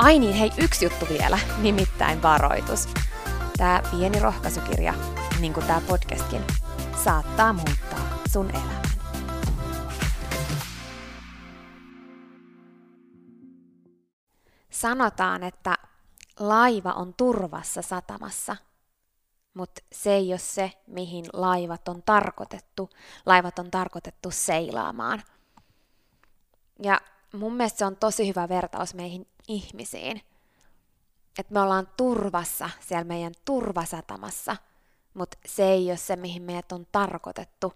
Ai niin, hei, yksi juttu vielä, nimittäin varoitus. Tämä pieni rohkaisukirja, niin kuin tämä podcastkin, saattaa muuttaa sun elämän. Sanotaan, että laiva on turvassa satamassa, mutta se ei ole se, mihin laivat on tarkoitettu. Laivat on tarkoitettu seilaamaan. Ja mun mielestä se on tosi hyvä vertaus meihin ihmisiin. Että me ollaan turvassa siellä meidän turvasatamassa, mutta se ei ole se, mihin meidät on tarkoitettu,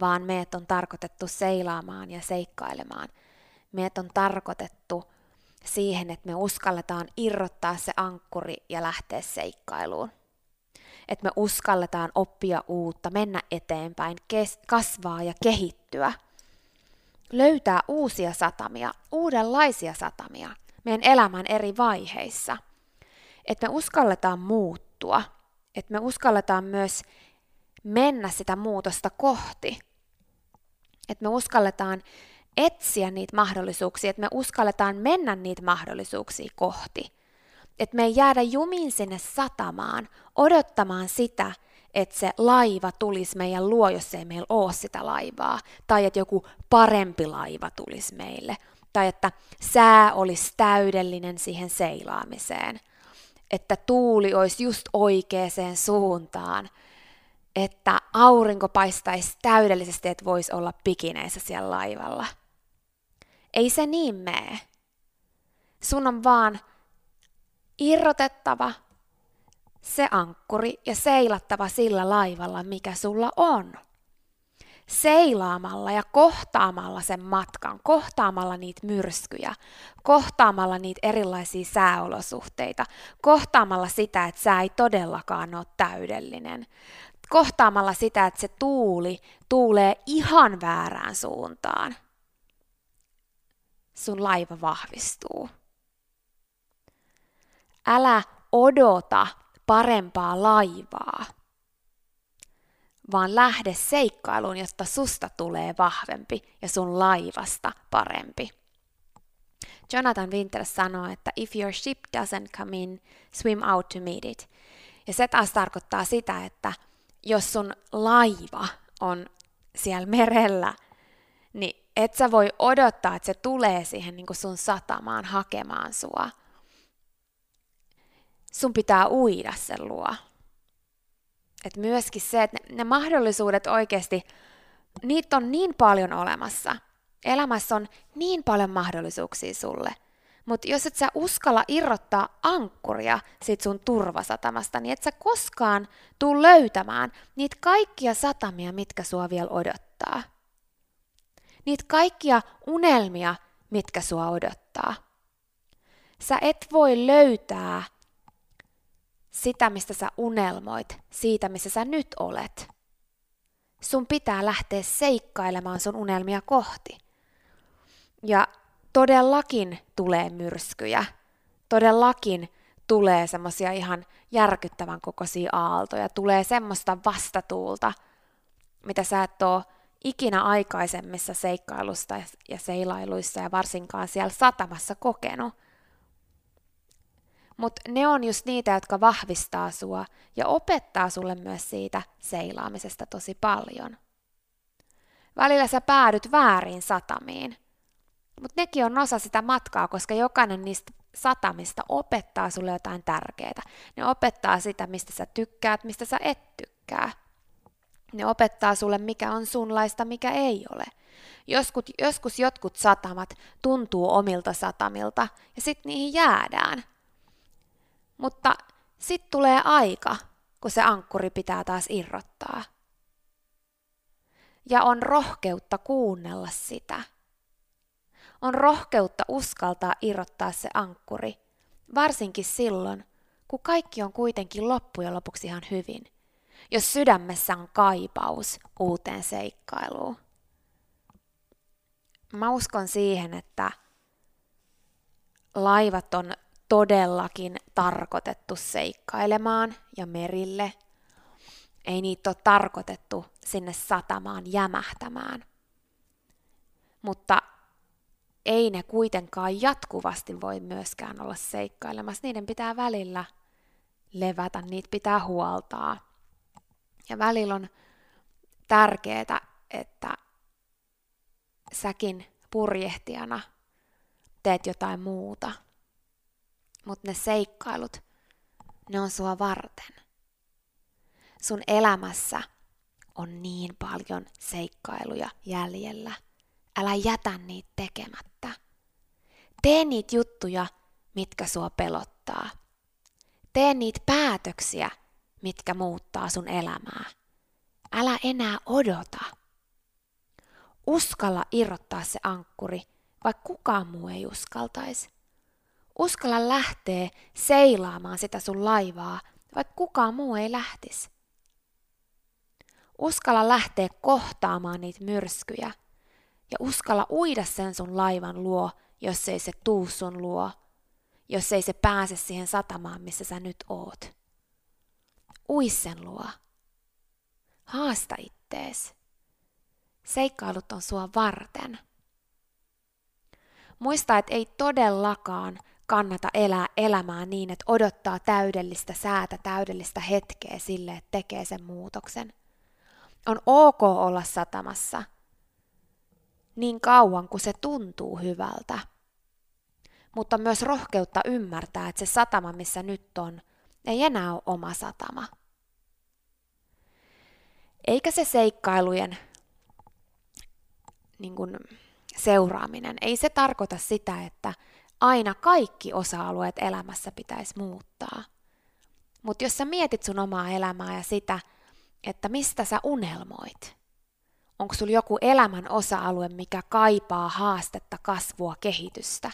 vaan meidät on tarkoitettu seilaamaan ja seikkailemaan. Meidät on tarkoitettu siihen, että me uskalletaan irrottaa se ankkuri ja lähteä seikkailuun. Että me uskalletaan oppia uutta, mennä eteenpäin, kes- kasvaa ja kehittyä. Löytää uusia satamia, uudenlaisia satamia – meidän elämän eri vaiheissa. Että me uskalletaan muuttua, että me uskalletaan myös mennä sitä muutosta kohti. Että me uskalletaan etsiä niitä mahdollisuuksia, että me uskalletaan mennä niitä mahdollisuuksia kohti. Että me ei jäädä jumiin sinne satamaan odottamaan sitä, että se laiva tulisi meidän luo, jos ei meillä ole sitä laivaa, tai että joku parempi laiva tulisi meille, tai että sää olisi täydellinen siihen seilaamiseen, että tuuli olisi just oikeaan suuntaan, että aurinko paistaisi täydellisesti, että voisi olla pikineissä siellä laivalla. Ei se niin mene. Sun on vaan irrotettava se ankkuri ja seilattava sillä laivalla, mikä sulla on seilaamalla ja kohtaamalla sen matkan, kohtaamalla niitä myrskyjä, kohtaamalla niitä erilaisia sääolosuhteita, kohtaamalla sitä, että sää ei todellakaan ole täydellinen, kohtaamalla sitä, että se tuuli tuulee ihan väärään suuntaan, sun laiva vahvistuu. Älä odota parempaa laivaa vaan lähde seikkailuun, jotta susta tulee vahvempi ja sun laivasta parempi. Jonathan Winter sanoo, että if your ship doesn't come in, swim out to meet it. Ja se taas tarkoittaa sitä, että jos sun laiva on siellä merellä, niin et sä voi odottaa, että se tulee siihen niin sun satamaan hakemaan sua. Sun pitää uida sen luo. Et myöskin se, että ne, ne mahdollisuudet oikeasti niitä on niin paljon olemassa. Elämässä on niin paljon mahdollisuuksia sulle. Mutta jos et sä uskalla irrottaa ankkuria sit sun turvasatamasta, niin et sä koskaan tuu löytämään niitä kaikkia satamia, mitkä sua vielä odottaa. Niitä kaikkia unelmia, mitkä sua odottaa. Sä et voi löytää sitä, mistä sä unelmoit, siitä, missä sä nyt olet. Sun pitää lähteä seikkailemaan sun unelmia kohti. Ja todellakin tulee myrskyjä. Todellakin tulee semmosia ihan järkyttävän kokoisia aaltoja. Tulee semmoista vastatuulta, mitä sä et oo ikinä aikaisemmissa seikkailusta ja seilailuissa ja varsinkaan siellä satamassa kokenut. Mutta ne on just niitä, jotka vahvistaa sua ja opettaa sulle myös siitä seilaamisesta tosi paljon. Välillä sä päädyt väärin satamiin. Mutta nekin on osa sitä matkaa, koska jokainen niistä satamista opettaa sulle jotain tärkeää. Ne opettaa sitä, mistä sä tykkäät, mistä sä et tykkää. Ne opettaa sulle, mikä on sunlaista, mikä ei ole. Joskus, joskus jotkut satamat tuntuu omilta satamilta ja sitten niihin jäädään. Mutta sitten tulee aika, kun se ankkuri pitää taas irrottaa. Ja on rohkeutta kuunnella sitä. On rohkeutta uskaltaa irrottaa se ankkuri, varsinkin silloin, kun kaikki on kuitenkin loppujen lopuksi ihan hyvin, jos sydämessä on kaipaus uuteen seikkailuun. Mä uskon siihen, että laivat on todellakin tarkoitettu seikkailemaan ja merille. Ei niitä ole tarkoitettu sinne satamaan jämähtämään. Mutta ei ne kuitenkaan jatkuvasti voi myöskään olla seikkailemassa. Niiden pitää välillä levätä, niitä pitää huoltaa. Ja välillä on tärkeää, että säkin purjehtijana teet jotain muuta – mutta ne seikkailut, ne on sua varten. Sun elämässä on niin paljon seikkailuja jäljellä. Älä jätä niitä tekemättä. Tee niitä juttuja, mitkä sua pelottaa. Tee niitä päätöksiä, mitkä muuttaa sun elämää. Älä enää odota. Uskalla irrottaa se ankkuri, vaikka kukaan muu ei uskaltaisi. Uskalla lähteä seilaamaan sitä sun laivaa, vaikka kukaan muu ei lähtisi. Uskalla lähteä kohtaamaan niitä myrskyjä ja uskalla uida sen sun laivan luo, jos ei se tuu sun luo, jos ei se pääse siihen satamaan, missä sä nyt oot. Ui sen luo. Haasta ittees. Seikkailut on sua varten. Muista, että ei todellakaan kannata elää elämää niin, että odottaa täydellistä säätä, täydellistä hetkeä sille, että tekee sen muutoksen. On ok olla satamassa niin kauan kuin se tuntuu hyvältä. Mutta myös rohkeutta ymmärtää, että se satama, missä nyt on, ei enää ole oma satama. Eikä se seikkailujen niin kuin, seuraaminen, ei se tarkoita sitä, että aina kaikki osa-alueet elämässä pitäisi muuttaa. Mutta jos sä mietit sun omaa elämää ja sitä, että mistä sä unelmoit, onko sulla joku elämän osa-alue, mikä kaipaa haastetta, kasvua, kehitystä,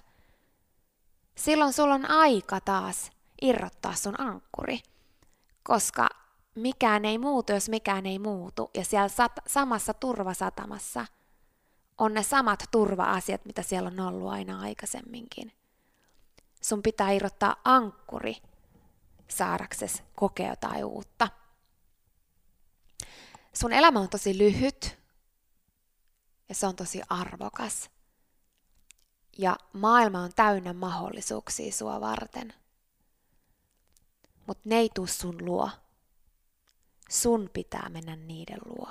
silloin sulla on aika taas irrottaa sun ankkuri, koska mikään ei muutu, jos mikään ei muutu, ja siellä sat- samassa turvasatamassa – on ne samat turva-asiat, mitä siellä on ollut aina aikaisemminkin. Sun pitää irrottaa ankkuri saadakses kokea jotain uutta. Sun elämä on tosi lyhyt ja se on tosi arvokas. Ja maailma on täynnä mahdollisuuksia sua varten. Mutta ne ei tuu sun luo. Sun pitää mennä niiden luo.